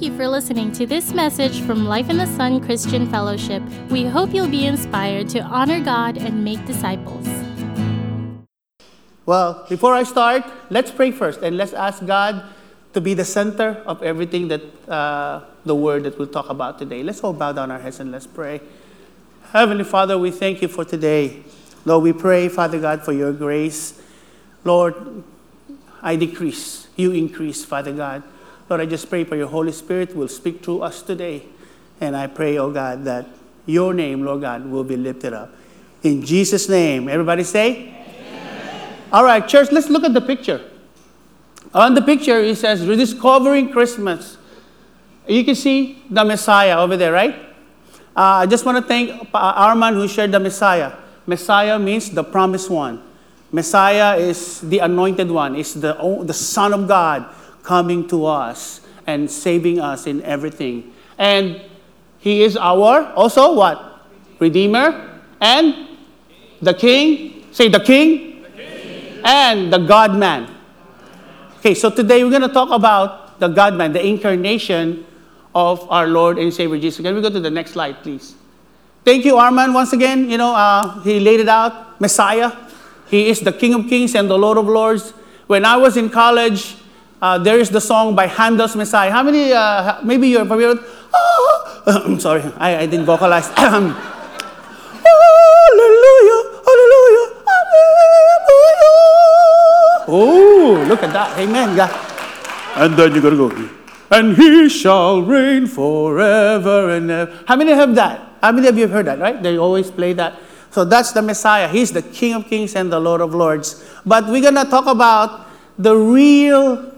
Thank you for listening to this message from Life in the Sun Christian Fellowship. We hope you'll be inspired to honor God and make disciples. Well, before I start, let's pray first and let's ask God to be the center of everything that uh, the word that we'll talk about today. Let's all bow down our heads and let's pray. Heavenly Father, we thank you for today. Lord, we pray, Father God, for your grace. Lord, I decrease, you increase, Father God. Lord, I just pray for your Holy Spirit will speak through us today. And I pray, oh God, that your name, Lord God, will be lifted up. In Jesus' name, everybody say, Amen. All right, church, let's look at the picture. On the picture, it says, Rediscovering Christmas. You can see the Messiah over there, right? Uh, I just want to thank Arman who shared the Messiah. Messiah means the promised one. Messiah is the anointed one, is the, the Son of God coming to us and saving us in everything. And He is our also what? Redeemer and the King. Say the King, the king. and the God man. Okay, so today we're going to talk about the God man, the incarnation of our Lord and Savior Jesus. Can we go to the next slide, please? Thank you, Arman. Once again, you know, uh, he laid it out Messiah. He is the King of Kings and the Lord of Lords. When I was in college, uh, there is the song by Handel's Messiah. How many, uh, maybe you're familiar with? Oh, I'm sorry, I, I didn't vocalize. hallelujah, hallelujah, hallelujah. Oh, look at that. Amen. God. And then you got to go. And he shall reign forever and ever. How many have that? How many of you have heard that, right? They always play that. So that's the Messiah. He's the King of Kings and the Lord of Lords. But we're going to talk about the real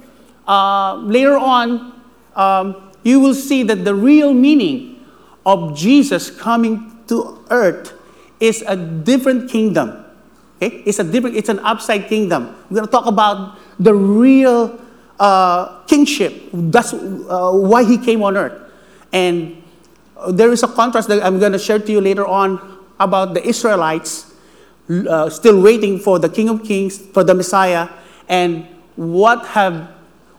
uh, later on, um, you will see that the real meaning of Jesus coming to earth is a different kingdom. Okay? It's a different, it's an upside kingdom. We're going to talk about the real uh, kingship. That's uh, why he came on earth. And there is a contrast that I'm going to share to you later on about the Israelites uh, still waiting for the King of Kings, for the Messiah, and what have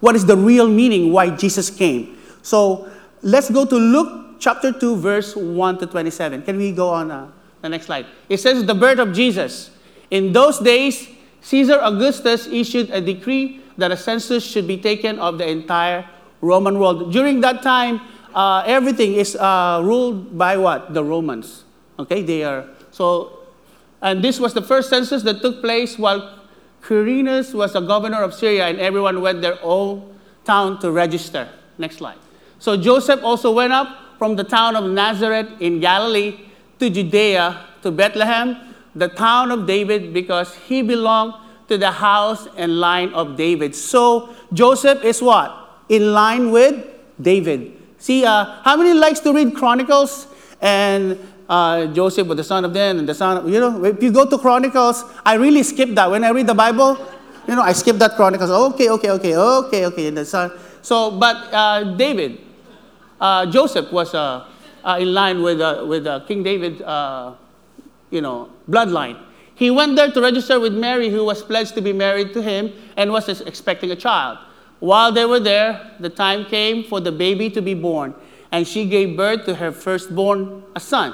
what is the real meaning why Jesus came. So let's go to Luke chapter 2, verse 1 to 27. Can we go on uh, the next slide? It says, The birth of Jesus. In those days, Caesar Augustus issued a decree that a census should be taken of the entire Roman world. During that time, uh, everything is uh, ruled by what? The Romans. Okay, they are. So, and this was the first census that took place while Quirinius was a governor of Syria, and everyone went their own town to register. Next slide. So Joseph also went up from the town of Nazareth in Galilee to Judea, to Bethlehem, the town of David, because he belonged to the house and line of David. So Joseph is what? In line with David. See, uh, how many likes to read Chronicles? And uh, Joseph was the son of Dan and the son of, you know, if you go to Chronicles, I really skip that. When I read the Bible, you know, I skip that Chronicles. Okay, okay, okay, okay, okay. The son. So, but uh, David, uh, Joseph was uh, uh, in line with, uh, with King David, you know, bloodline. He went there to register with Mary, who was pledged to be married to him and was expecting a child. While they were there, the time came for the baby to be born, and she gave birth to her firstborn, a son.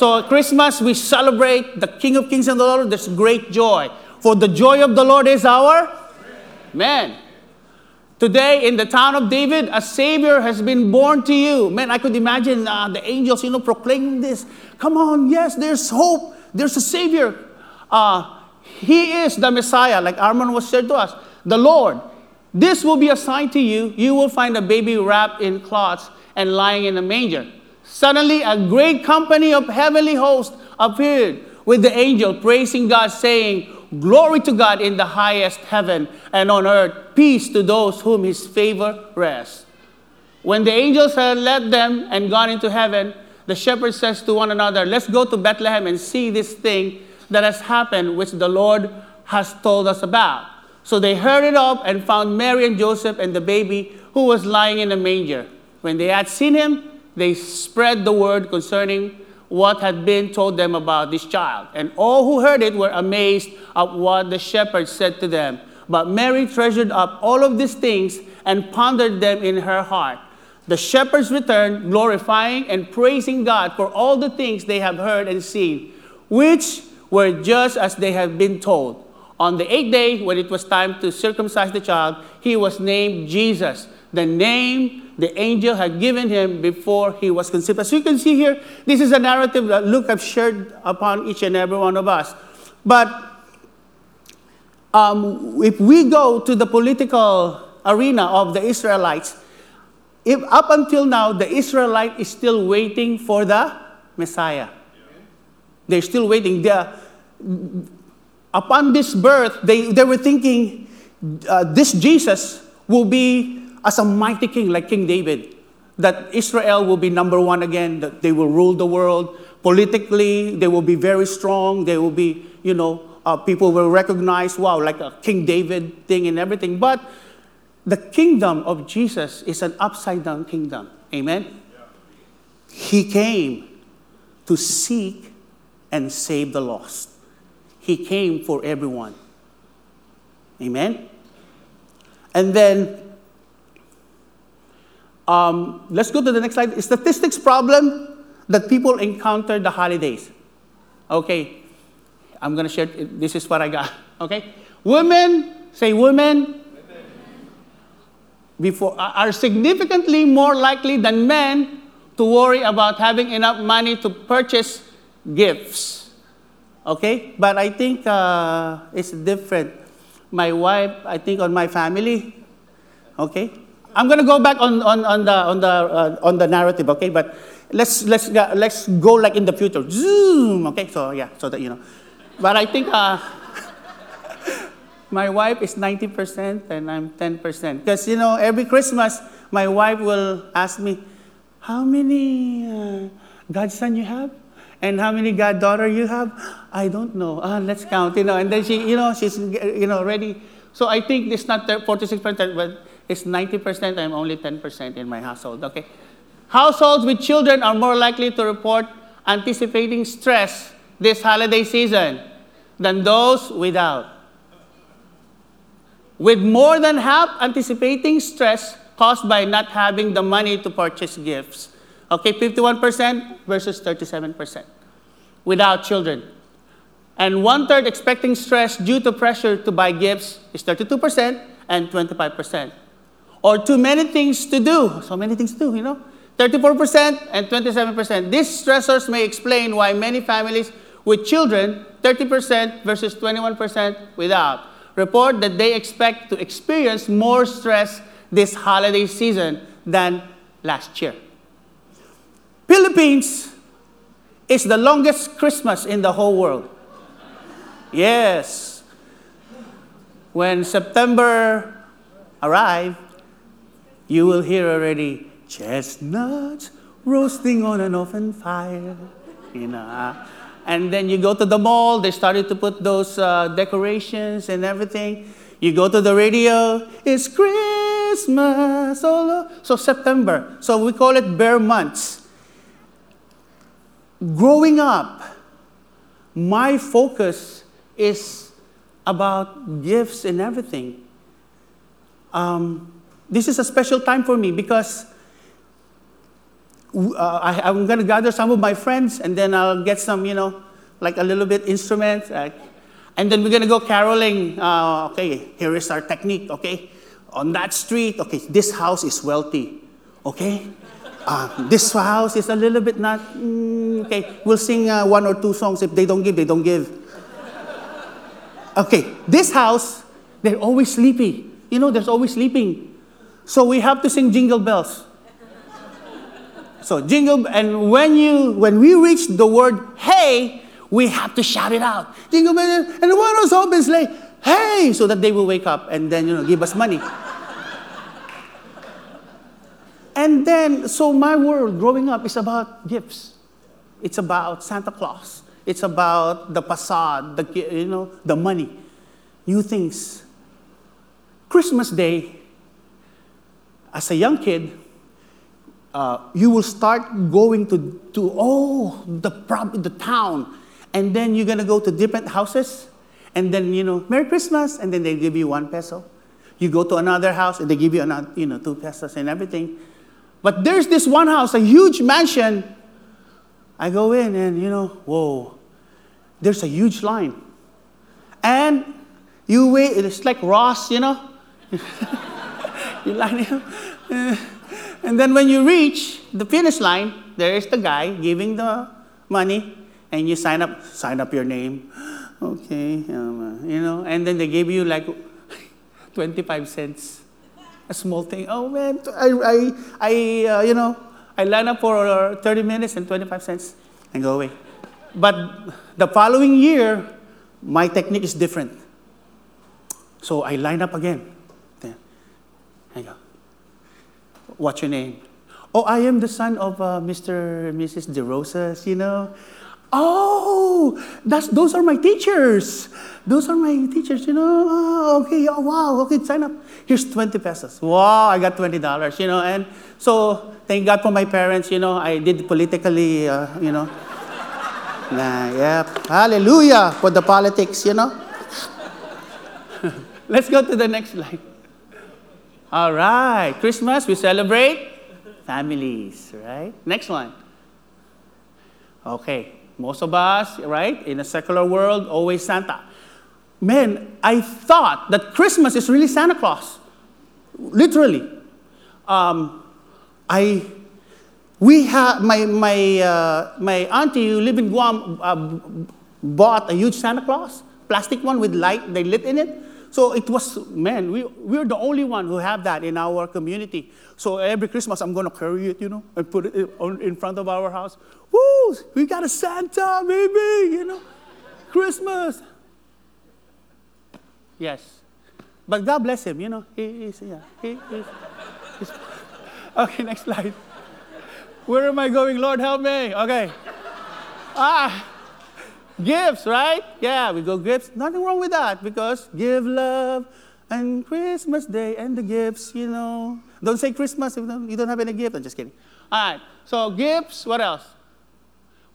So Christmas, we celebrate the King of Kings and the Lord. There's great joy. For the joy of the Lord is our man. Today, in the town of David, a Savior has been born to you. Man, I could imagine uh, the angels, you know, proclaiming this. Come on, yes, there's hope. There's a Savior. Uh, he is the Messiah, like Arman was said to us, the Lord. This will be a sign to you. You will find a baby wrapped in cloths and lying in a manger. Suddenly, a great company of heavenly hosts appeared with the angel, praising God, saying, Glory to God in the highest heaven, and on earth, peace to those whom his favor rests. When the angels had led them and gone into heaven, the shepherds says to one another, Let's go to Bethlehem and see this thing that has happened, which the Lord has told us about. So they hurried up and found Mary and Joseph and the baby who was lying in a manger. When they had seen him, they spread the word concerning what had been told them about this child. And all who heard it were amazed at what the shepherds said to them. But Mary treasured up all of these things and pondered them in her heart. The shepherds returned, glorifying and praising God for all the things they have heard and seen, which were just as they had been told. On the eighth day, when it was time to circumcise the child, he was named Jesus, the name the angel had given him before he was conceived. As you can see here, this is a narrative that Luke have shared upon each and every one of us. But um, if we go to the political arena of the Israelites, if up until now the Israelite is still waiting for the Messiah. They're still waiting. They're, upon this birth, they, they were thinking uh, this Jesus will be as a mighty king like King David. That Israel will be number one again, that they will rule the world. Politically, they will be very strong. They will be, you know, uh, people will recognize, wow, like a King David thing and everything. But the kingdom of Jesus is an upside down kingdom. Amen? Yeah. He came to seek and save the lost. He came for everyone. Amen? And then, um, let's go to the next slide. Statistics problem that people encounter the holidays. Okay, I'm to share. This is what I got. Okay, women, say women, before, are significantly more likely than men to worry about having enough money to purchase gifts. Okay? But I think uh, it's different. My wife, I think on my family, okay? I'm going to go back on, on, on the, on, the, uh, on the narrative, okay? But let's, let's, let's go like in the future. Zoom, okay? So, yeah, so that you know. But I think. Uh, my wife is 90% and I'm 10%. Because, you know, every Christmas, my wife will ask me, how many uh, godson you have? And how many goddaughter you have? I don't know. Ah, let's count, you know. And then she, you know, she's, you know, ready. So I think it's not 46%, but it's 90%. I'm only 10% in my household, okay? Households with children are more likely to report anticipating stress this holiday season than those without with more than half anticipating stress caused by not having the money to purchase gifts. Okay, 51% versus 37% without children. And one third expecting stress due to pressure to buy gifts is 32% and 25%. Or too many things to do, so many things to do, you know, 34% and 27%. These stressors may explain why many families with children, 30% versus 21% without, report that they expect to experience more stress this holiday season than last year. Philippines is the longest Christmas in the whole world. Yes. When September arrives, you will hear already chestnuts roasting on an open fire. You know, and then you go to the mall, they started to put those uh, decorations and everything. You go to the radio, it's Christmas. So September. So we call it ber months. Growing up, my focus is about gifts and everything. Um, this is a special time for me because uh, I, am going to gather some of my friends and then I'll get some, you know, like a little bit instrument. Uh, and then we're going to go caroling. Uh, okay, here is our technique, okay? On that street, okay, this house is wealthy, okay? Uh, this house is a little bit not, mm, okay, we'll sing uh, one or two songs. If they don't give, they don't give. Okay, this house, they're always sleepy. You know, there's always sleeping. So we have to sing jingle bells. So jingle, and when you when we reach the word hey, we have to shout it out. Jingle bell, and the home is like, hey, so that they will wake up and then you know give us money. and then, so my world growing up is about gifts. It's about Santa Claus. It's about the facade, the, you know, the money, new things. Christmas Day, as a young kid, uh, you will start going to, to oh, the, prob- the town. And then you're going to go to different houses. And then, you know, Merry Christmas. And then they give you one peso. You go to another house and they give you another, you know, two pesos and everything. But there's this one house, a huge mansion. I go in and, you know, whoa, there's a huge line. And you wait, it's like Ross, you know. you line up. And then when you reach the finish line, there is the guy giving the money, and you sign up, sign up your name. Okay, um, you know, and then they give you like 25 cents, a small thing. Oh man, I, I, I uh, you know, I line up for 30 minutes and 25 cents and go away. But the following year, my technique is different. So I line up again. I go. What's your name? Oh, I am the son of uh, Mr. and Mrs. De Rosas, you know. Oh, that's, those are my teachers. Those are my teachers, you know. Oh, okay, oh, wow, okay, sign up. Here's 20 pesos. Wow, I got $20, you know. And so, thank God for my parents, you know. I did politically, uh, you know. nah, yeah, hallelujah for the politics, you know. Let's go to the next slide. All right, Christmas, we celebrate families, right? Next one. Okay, most of us, right, in a secular world, always Santa. Man, I thought that Christmas is really Santa Claus. Literally. Um, I, we have, my, my, uh, my auntie who live in Guam uh, bought a huge Santa Claus, plastic one with light, they lit in it. So it was, man, we, we're the only one who have that in our community. So every Christmas, I'm going to carry it, you know, and put it in front of our house. Woo, we got a Santa, baby, you know, Christmas. Yes. But God bless him, you know, he is, yeah, he is. Okay, next slide. Where am I going? Lord, help me. Okay. Ah. Gifts, right? Yeah, we go gifts. Nothing wrong with that because give love and Christmas Day and the gifts, you know. Don't say Christmas if you don't have any gift. I'm just kidding. All right, so gifts, what else?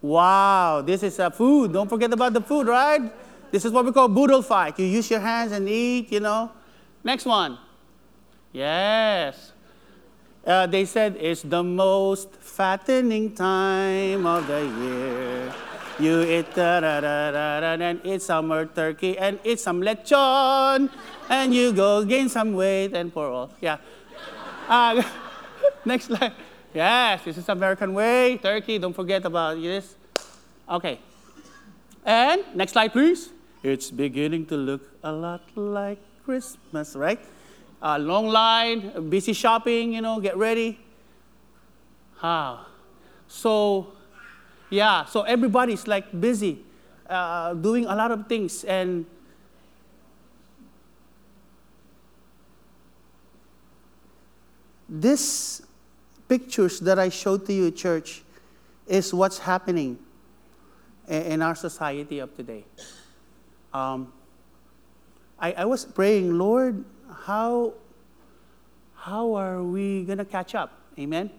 Wow, this is a food. Don't forget about the food, right? This is what we call boodle fight. You use your hands and eat, you know. Next one. Yes. Uh, they said it's the most fattening time of the year. You eat da da da da da and eat some more turkey and eat some lechon and you go gain some weight and for all. Yeah. Uh, next slide. Yes, this is American way. Turkey, don't forget about this. Okay. And next slide, please. It's beginning to look a lot like Christmas, right? Uh, long line, busy shopping, you know, get ready. How? So yeah, so everybody's like busy uh, doing a lot of things and this pictures that I showed to you, church, is what's happening in our society of today. Um, I, I was praying, Lord, how, how are we going to catch up? Amen?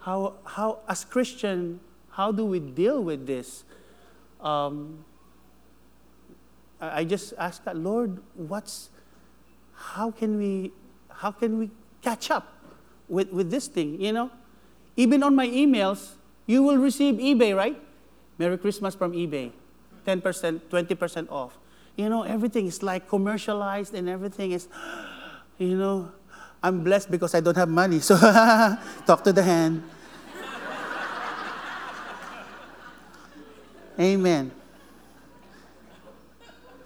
How, how, as Christian, how do we deal with this? Um, I just ask that, Lord, what's, how can we, how can we catch up with, with this thing, you know? Even on my emails, you will receive eBay, right? Merry Christmas from eBay. 10%, 20% off. You know, everything is like commercialized and everything is, you know, I'm blessed because I don't have money. So talk to the hand. Amen.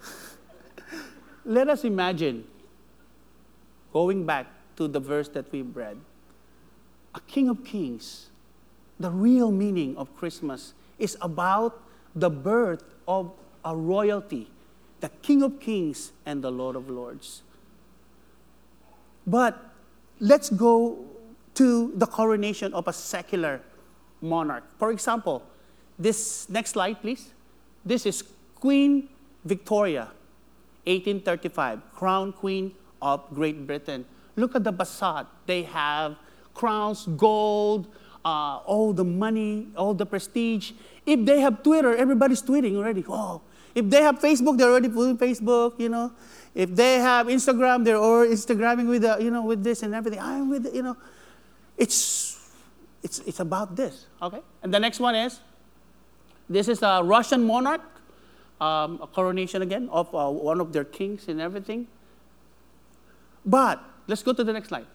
Let us imagine going back to the verse that we read a King of Kings. The real meaning of Christmas is about the birth of a royalty, the King of Kings and the Lord of Lords. But let's go to the coronation of a secular monarch. For example, this next slide, please. This is Queen Victoria, 1835, Crown Queen of Great Britain. Look at the basad. They have crowns, gold, uh, all the money, all the prestige. If they have Twitter, everybody's tweeting already. Oh, if they have Facebook, they're already putting Facebook. You know, if they have Instagram, they're already Instagramming with the, you know with this and everything. I'm with you know, it's it's it's about this. Okay, and the next one is this is a Russian monarch, um, a coronation again of uh, one of their kings and everything. But let's go to the next slide.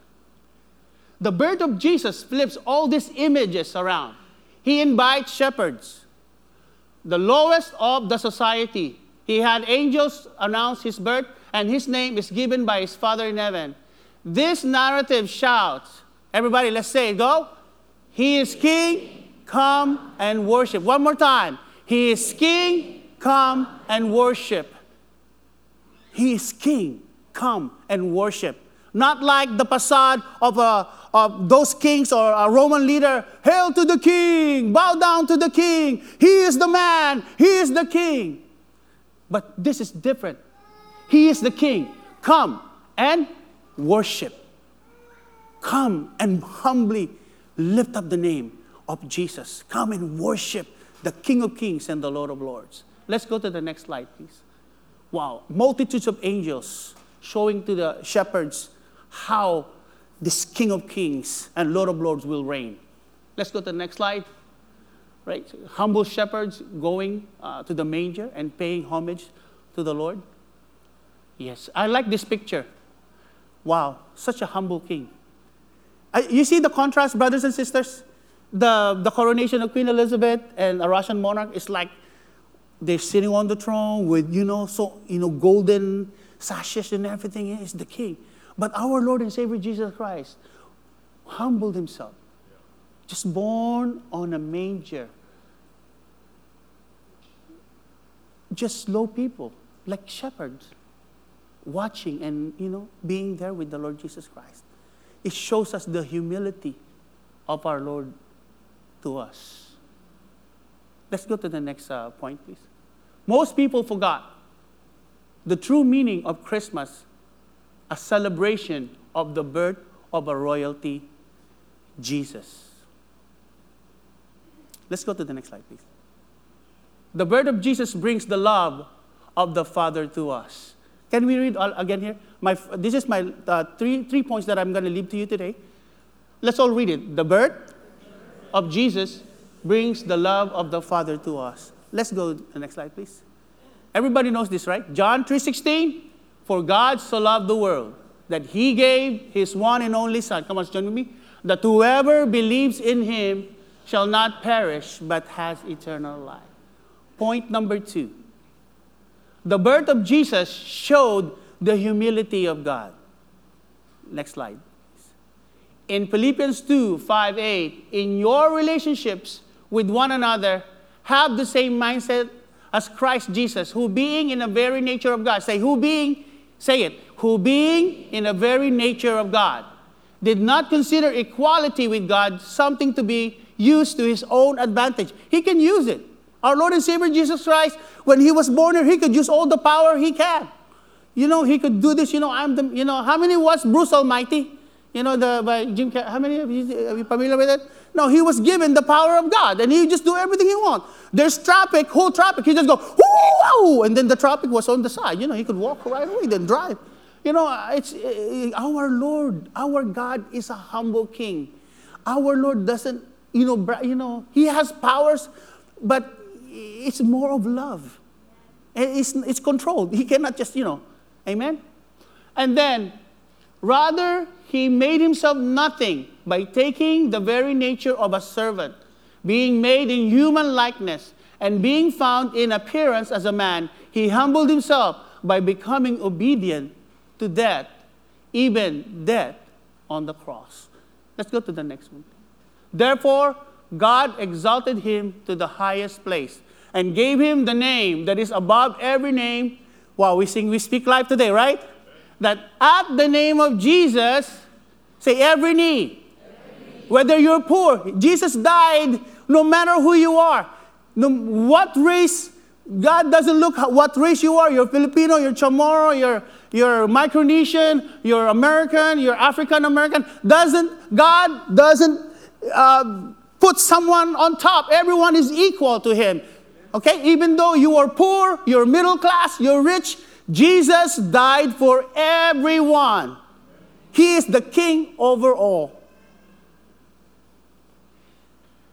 The birth of Jesus flips all these images around. He invites shepherds, the lowest of the society. He had angels announce his birth, and his name is given by his Father in heaven. This narrative shouts, everybody, let's say it, go. He is king, come and worship. One more time. He is king, come and worship. He is king, come and worship. Not like the facade of, a, of those kings or a Roman leader. Hail to the king, bow down to the king. He is the man, he is the king. But this is different. He is the king. Come and worship. Come and humbly lift up the name of Jesus. Come and worship the King of Kings and the Lord of Lords. Let's go to the next slide, please. Wow, multitudes of angels showing to the shepherds how this King of Kings and Lord of Lords will reign. Let's go to the next slide. Right, humble shepherds going uh, to the manger and paying homage to the Lord. Yes, I like this picture. Wow, such a humble king. You see the contrast, brothers and sisters? The, the coronation of Queen Elizabeth and a Russian monarch is like they're sitting on the throne with, you know, so, you know, golden sashes and everything is the king. But our Lord and Savior Jesus Christ humbled himself, just born on a manger. Just low people, like shepherds, watching and you know being there with the Lord Jesus Christ. It shows us the humility of our Lord to us. Let's go to the next uh, point, please. Most people forgot the true meaning of Christmas a celebration of the birth of a royalty, Jesus. Let's go to the next slide, please. The birth of Jesus brings the love of the Father to us. Can we read all, again here? My, this is my uh, three, three points that I'm going to leave to you today. Let's all read it. The birth of Jesus brings the love of the Father to us. Let's go to the next slide, please. Everybody knows this, right? John 3:16. For God so loved the world that he gave his one and only Son. Come on, join with me. That whoever believes in him shall not perish but has eternal life. Point number two. The birth of Jesus showed the humility of God. Next slide. In Philippians 2 5 8, in your relationships with one another, have the same mindset as Christ Jesus, who being in the very nature of God, say, who being Say it. Who being in the very nature of God, did not consider equality with God something to be used to his own advantage. He can use it. Our Lord and Savior Jesus Christ, when he was born here, he could use all the power he can. You know, he could do this. You know, I'm the, you know, how many was Bruce Almighty? You know, the, by Jim, how many of you, are you familiar with it? No, he was given the power of God and he just do everything he want. There's traffic, whole traffic. He just go, whoo, and then the traffic was on the side. You know, he could walk right away, then drive. You know, it's uh, our Lord, our God is a humble king. Our Lord doesn't, you know, you know, he has powers, but it's more of love. It's, it's controlled. He cannot just, you know, amen? And then Rather, he made himself nothing by taking the very nature of a servant, being made in human likeness, and being found in appearance as a man. He humbled himself by becoming obedient to death, even death on the cross. Let's go to the next one. Therefore, God exalted him to the highest place and gave him the name that is above every name. Wow, we sing, we speak life today, right? that at the name of Jesus, say every knee, whether you're poor, Jesus died no matter who you are. No, what race, God doesn't look what race you are. You're Filipino, you're Chamorro, you're, you're Micronesian, you're American, you're African American. Doesn't, God doesn't uh, put someone on top. Everyone is equal to Him. Okay? Even though you are poor, you're middle class, you're rich, Jesus died for everyone. He is the king over all.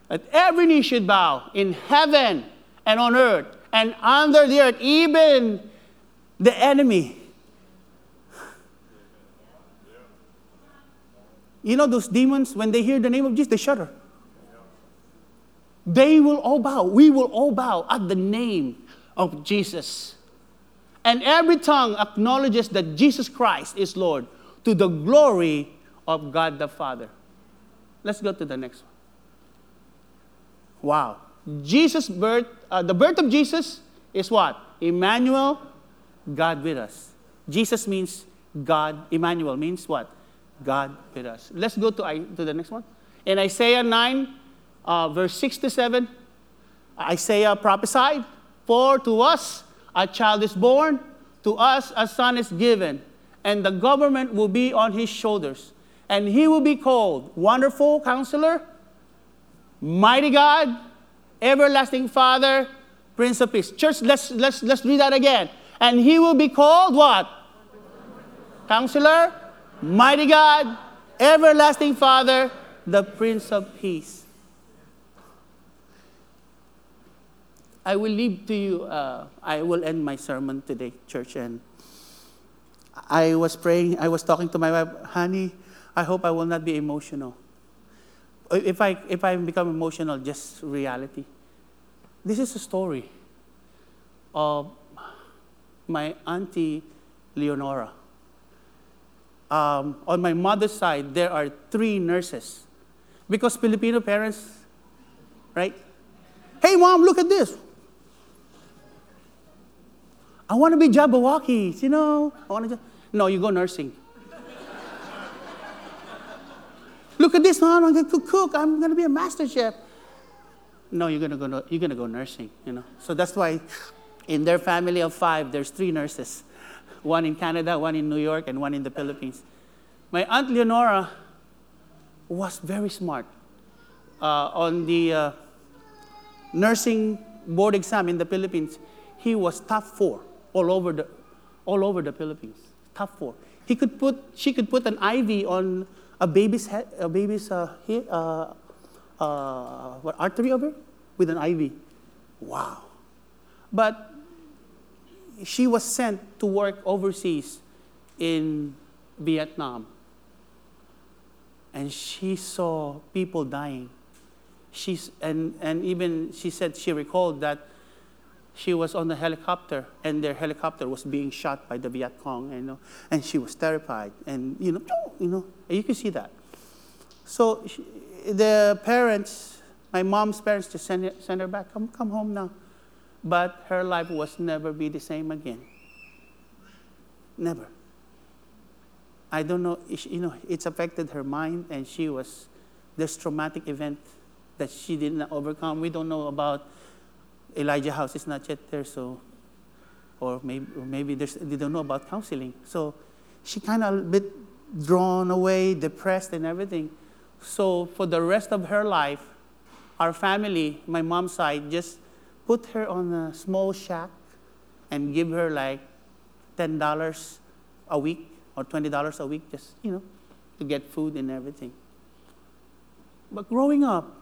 That every knee should bow in heaven and on earth and under the earth, even the enemy. You know those demons, when they hear the name of Jesus, they shudder. They will all bow. We will all bow at the name of Jesus. And every tongue acknowledges that Jesus Christ is Lord to the glory of God the Father. Let's go to the next one. Wow. Jesus' birth, uh, the birth of Jesus is what? Emmanuel, God with us. Jesus means God. Emmanuel means what? God with us. Let's go to, to the next one. In Isaiah 9, uh, verse 6 to 7, Isaiah prophesied, For to us a child is born, to us a son is given, and the government will be on his shoulders. And he will be called Wonderful Counselor, Mighty God, Everlasting Father, Prince of Peace. Church, let's, let's, let's read that again. And he will be called what? Counselor, Mighty God, Everlasting Father, the Prince of Peace. I will leave to you, uh, I will end my sermon today, church. And I was praying, I was talking to my wife, honey, I hope I will not be emotional. If I, if I become emotional, just reality. This is a story of my auntie Leonora. Um, on my mother's side, there are three nurses. Because Filipino parents, right? Hey, mom, look at this. I want to be Jabbawockeez, you know. I want to. No, you go nursing. Look at this, man. I'm going to cook. I'm going to be a master chef. No, you're going to go. You're going to go nursing. You know. So that's why, in their family of five, there's three nurses, one in Canada, one in New York, and one in the Philippines. My aunt Leonora was very smart. Uh, on the uh, nursing board exam in the Philippines, he was top four all over the, all over the Philippines. Top for. He could put, she could put an IV on a baby's head, a baby's uh, here, uh, uh, what, artery over with an IV. Wow. But she was sent to work overseas in Vietnam. And she saw people dying. She's, and, and even she said she recalled that she was on the helicopter and their helicopter was being shot by the Viet Cong, you know, and she was terrified. And, you know, you know, you can see that. So she, the parents, my mom's parents just send, her, sent her back, come, come home now. But her life was never be the same again. Never. I don't know, you know, it's affected her mind and she was, this traumatic event that she didn't overcome. We don't know about Elijah House is not yet there, so, or maybe, or maybe they don't know about counseling. So she kind of a bit drawn away, depressed, and everything. So for the rest of her life, our family, my mom's side, just put her on a small shack and give her like $10 a week or $20 a week, just, you know, to get food and everything. But growing up,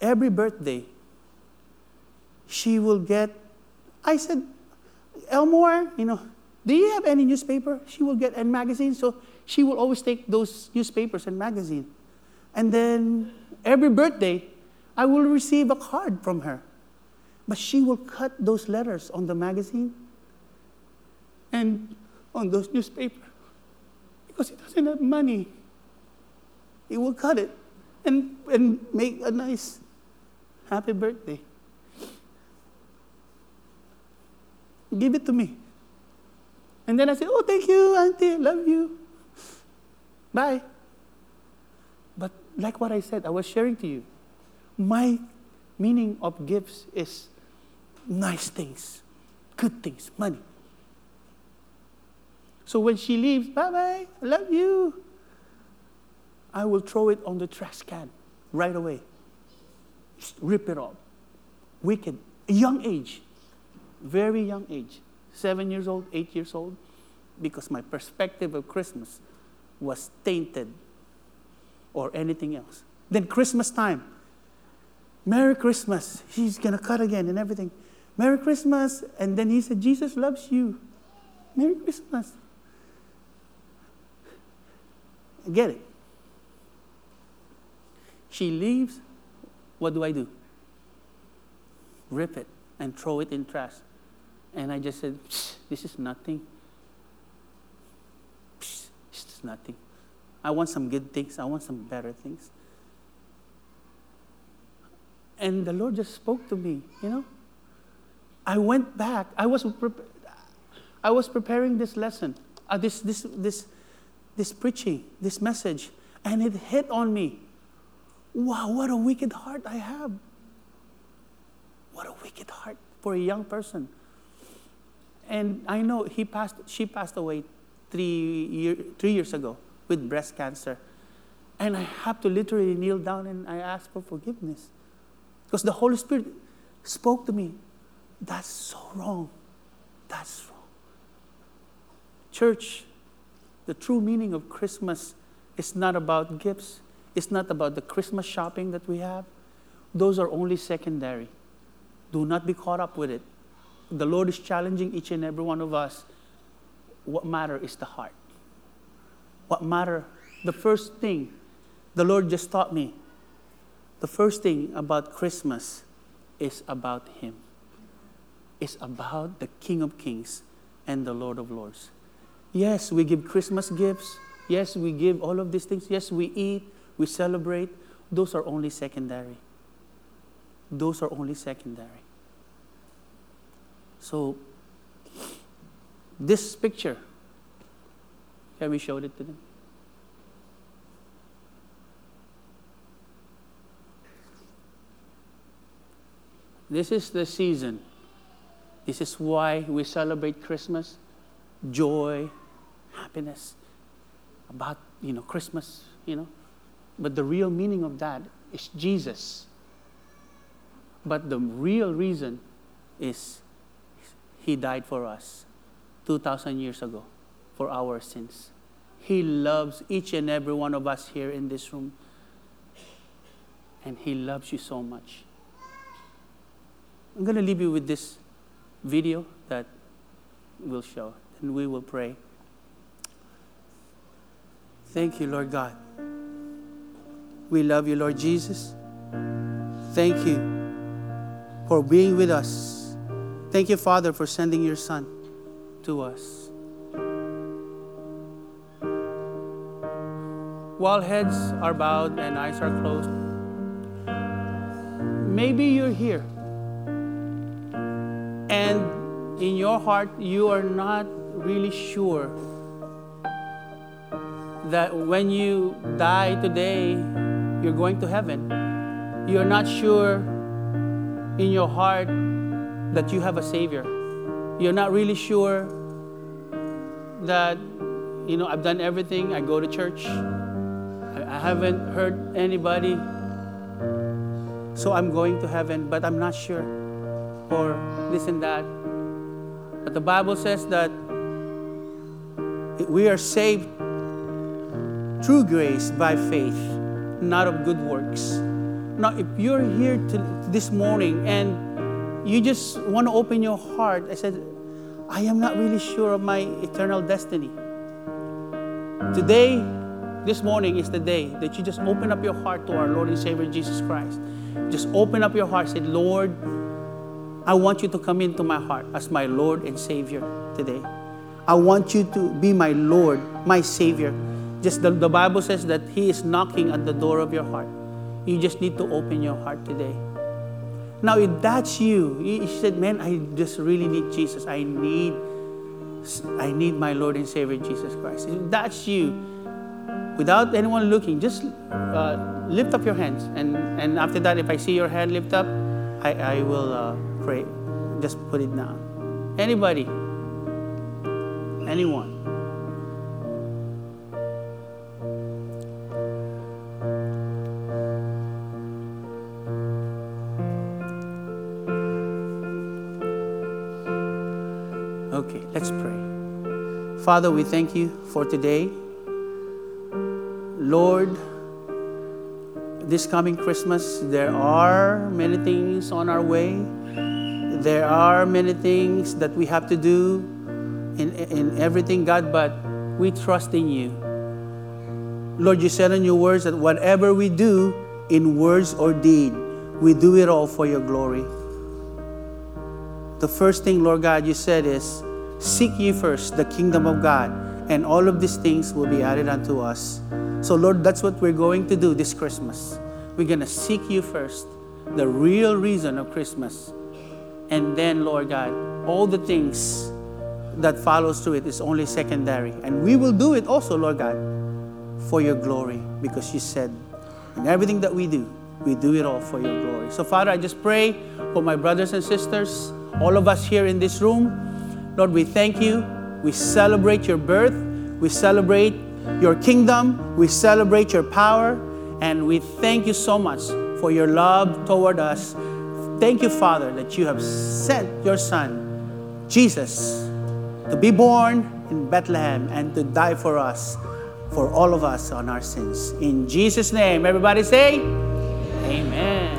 every birthday, she will get, I said, Elmor, you know, do you have any newspaper? She will get a magazine. So she will always take those newspapers and magazine. And then every birthday, I will receive a card from her. But she will cut those letters on the magazine and on those newspapers because he doesn't have money. He will cut it and, and make a nice Happy birthday. Give it to me. And then I said, Oh, thank you, Auntie. Love you. Bye. But like what I said, I was sharing to you. My meaning of gifts is nice things, good things, money. So when she leaves, bye bye, I love you. I will throw it on the trash can right away. Rip it up. Wicked. A young age. Very young age. Seven years old, eight years old. Because my perspective of Christmas was tainted or anything else. Then Christmas time. Merry Christmas. He's going to cut again and everything. Merry Christmas. And then he said, Jesus loves you. Merry Christmas. I get it. She leaves. What do I do? Rip it and throw it in trash. And I just said, This is nothing. This is nothing. I want some good things. I want some better things. And the Lord just spoke to me, you know. I went back. I was, pre- I was preparing this lesson, uh, this, this, this, this preaching, this message, and it hit on me. Wow, what a wicked heart I have. What a wicked heart for a young person. And I know he passed, she passed away three, year, three years ago with breast cancer. And I have to literally kneel down and I ask for forgiveness. Because the Holy Spirit spoke to me. That's so wrong. That's wrong. Church, the true meaning of Christmas is not about gifts, it's not about the Christmas shopping that we have. Those are only secondary. Do not be caught up with it. The Lord is challenging each and every one of us. What matter is the heart. What matter, the first thing the Lord just taught me, the first thing about Christmas is about Him. It's about the King of Kings and the Lord of Lords. Yes, we give Christmas gifts. Yes, we give all of these things. Yes, we eat, we celebrate. Those are only secondary. Those are only secondary. So, this picture, can we show it to them? This is the season. This is why we celebrate Christmas. Joy, happiness. About, you know, Christmas, you know. But the real meaning of that is Jesus. But the real reason is He died for us 2,000 years ago for our sins. He loves each and every one of us here in this room. And He loves you so much. I'm going to leave you with this video that we'll show, and we will pray. Thank you, Lord God. We love you, Lord Jesus. Thank you for being with us. Thank you, Father, for sending your Son to us. While heads are bowed and eyes are closed, maybe you're here and in your heart you are not really sure that when you die today, you're going to heaven. You're not sure in your heart that you have a Savior. You're not really sure that, you know, I've done everything. I go to church. I haven't hurt anybody. So I'm going to heaven, but I'm not sure. Or this and that. But the Bible says that we are saved through grace by faith, not of good works. Now, if you're here to, this morning and you just want to open your heart, I said, I am not really sure of my eternal destiny. Today, this morning is the day that you just open up your heart to our Lord and Savior Jesus Christ. Just open up your heart, say, Lord, I want you to come into my heart as my Lord and Savior today. I want you to be my Lord, my Savior. Just the, the Bible says that He is knocking at the door of your heart. You just need to open your heart today. Now, if that's you, you said, "Man, I just really need Jesus. I need, I need my Lord and Savior Jesus Christ." If that's you, without anyone looking, just uh, lift up your hands, and and after that, if I see your hand lift up, I, I will uh, pray. Just put it down. Anybody? Anyone? Father, we thank you for today. Lord, this coming Christmas, there are many things on our way. There are many things that we have to do in, in everything, God, but we trust in you. Lord, you said in your words that whatever we do in words or deed, we do it all for your glory. The first thing, Lord God, you said is, Seek ye first the kingdom of God, and all of these things will be added unto us. So, Lord, that's what we're going to do this Christmas. We're going to seek you first, the real reason of Christmas. And then, Lord God, all the things that follows to it is only secondary. And we will do it also, Lord God, for your glory, because you said, in everything that we do, we do it all for your glory. So, Father, I just pray for my brothers and sisters, all of us here in this room. Lord, we thank you. We celebrate your birth. We celebrate your kingdom. We celebrate your power. And we thank you so much for your love toward us. Thank you, Father, that you have sent your Son, Jesus, to be born in Bethlehem and to die for us, for all of us on our sins. In Jesus' name, everybody say, Amen.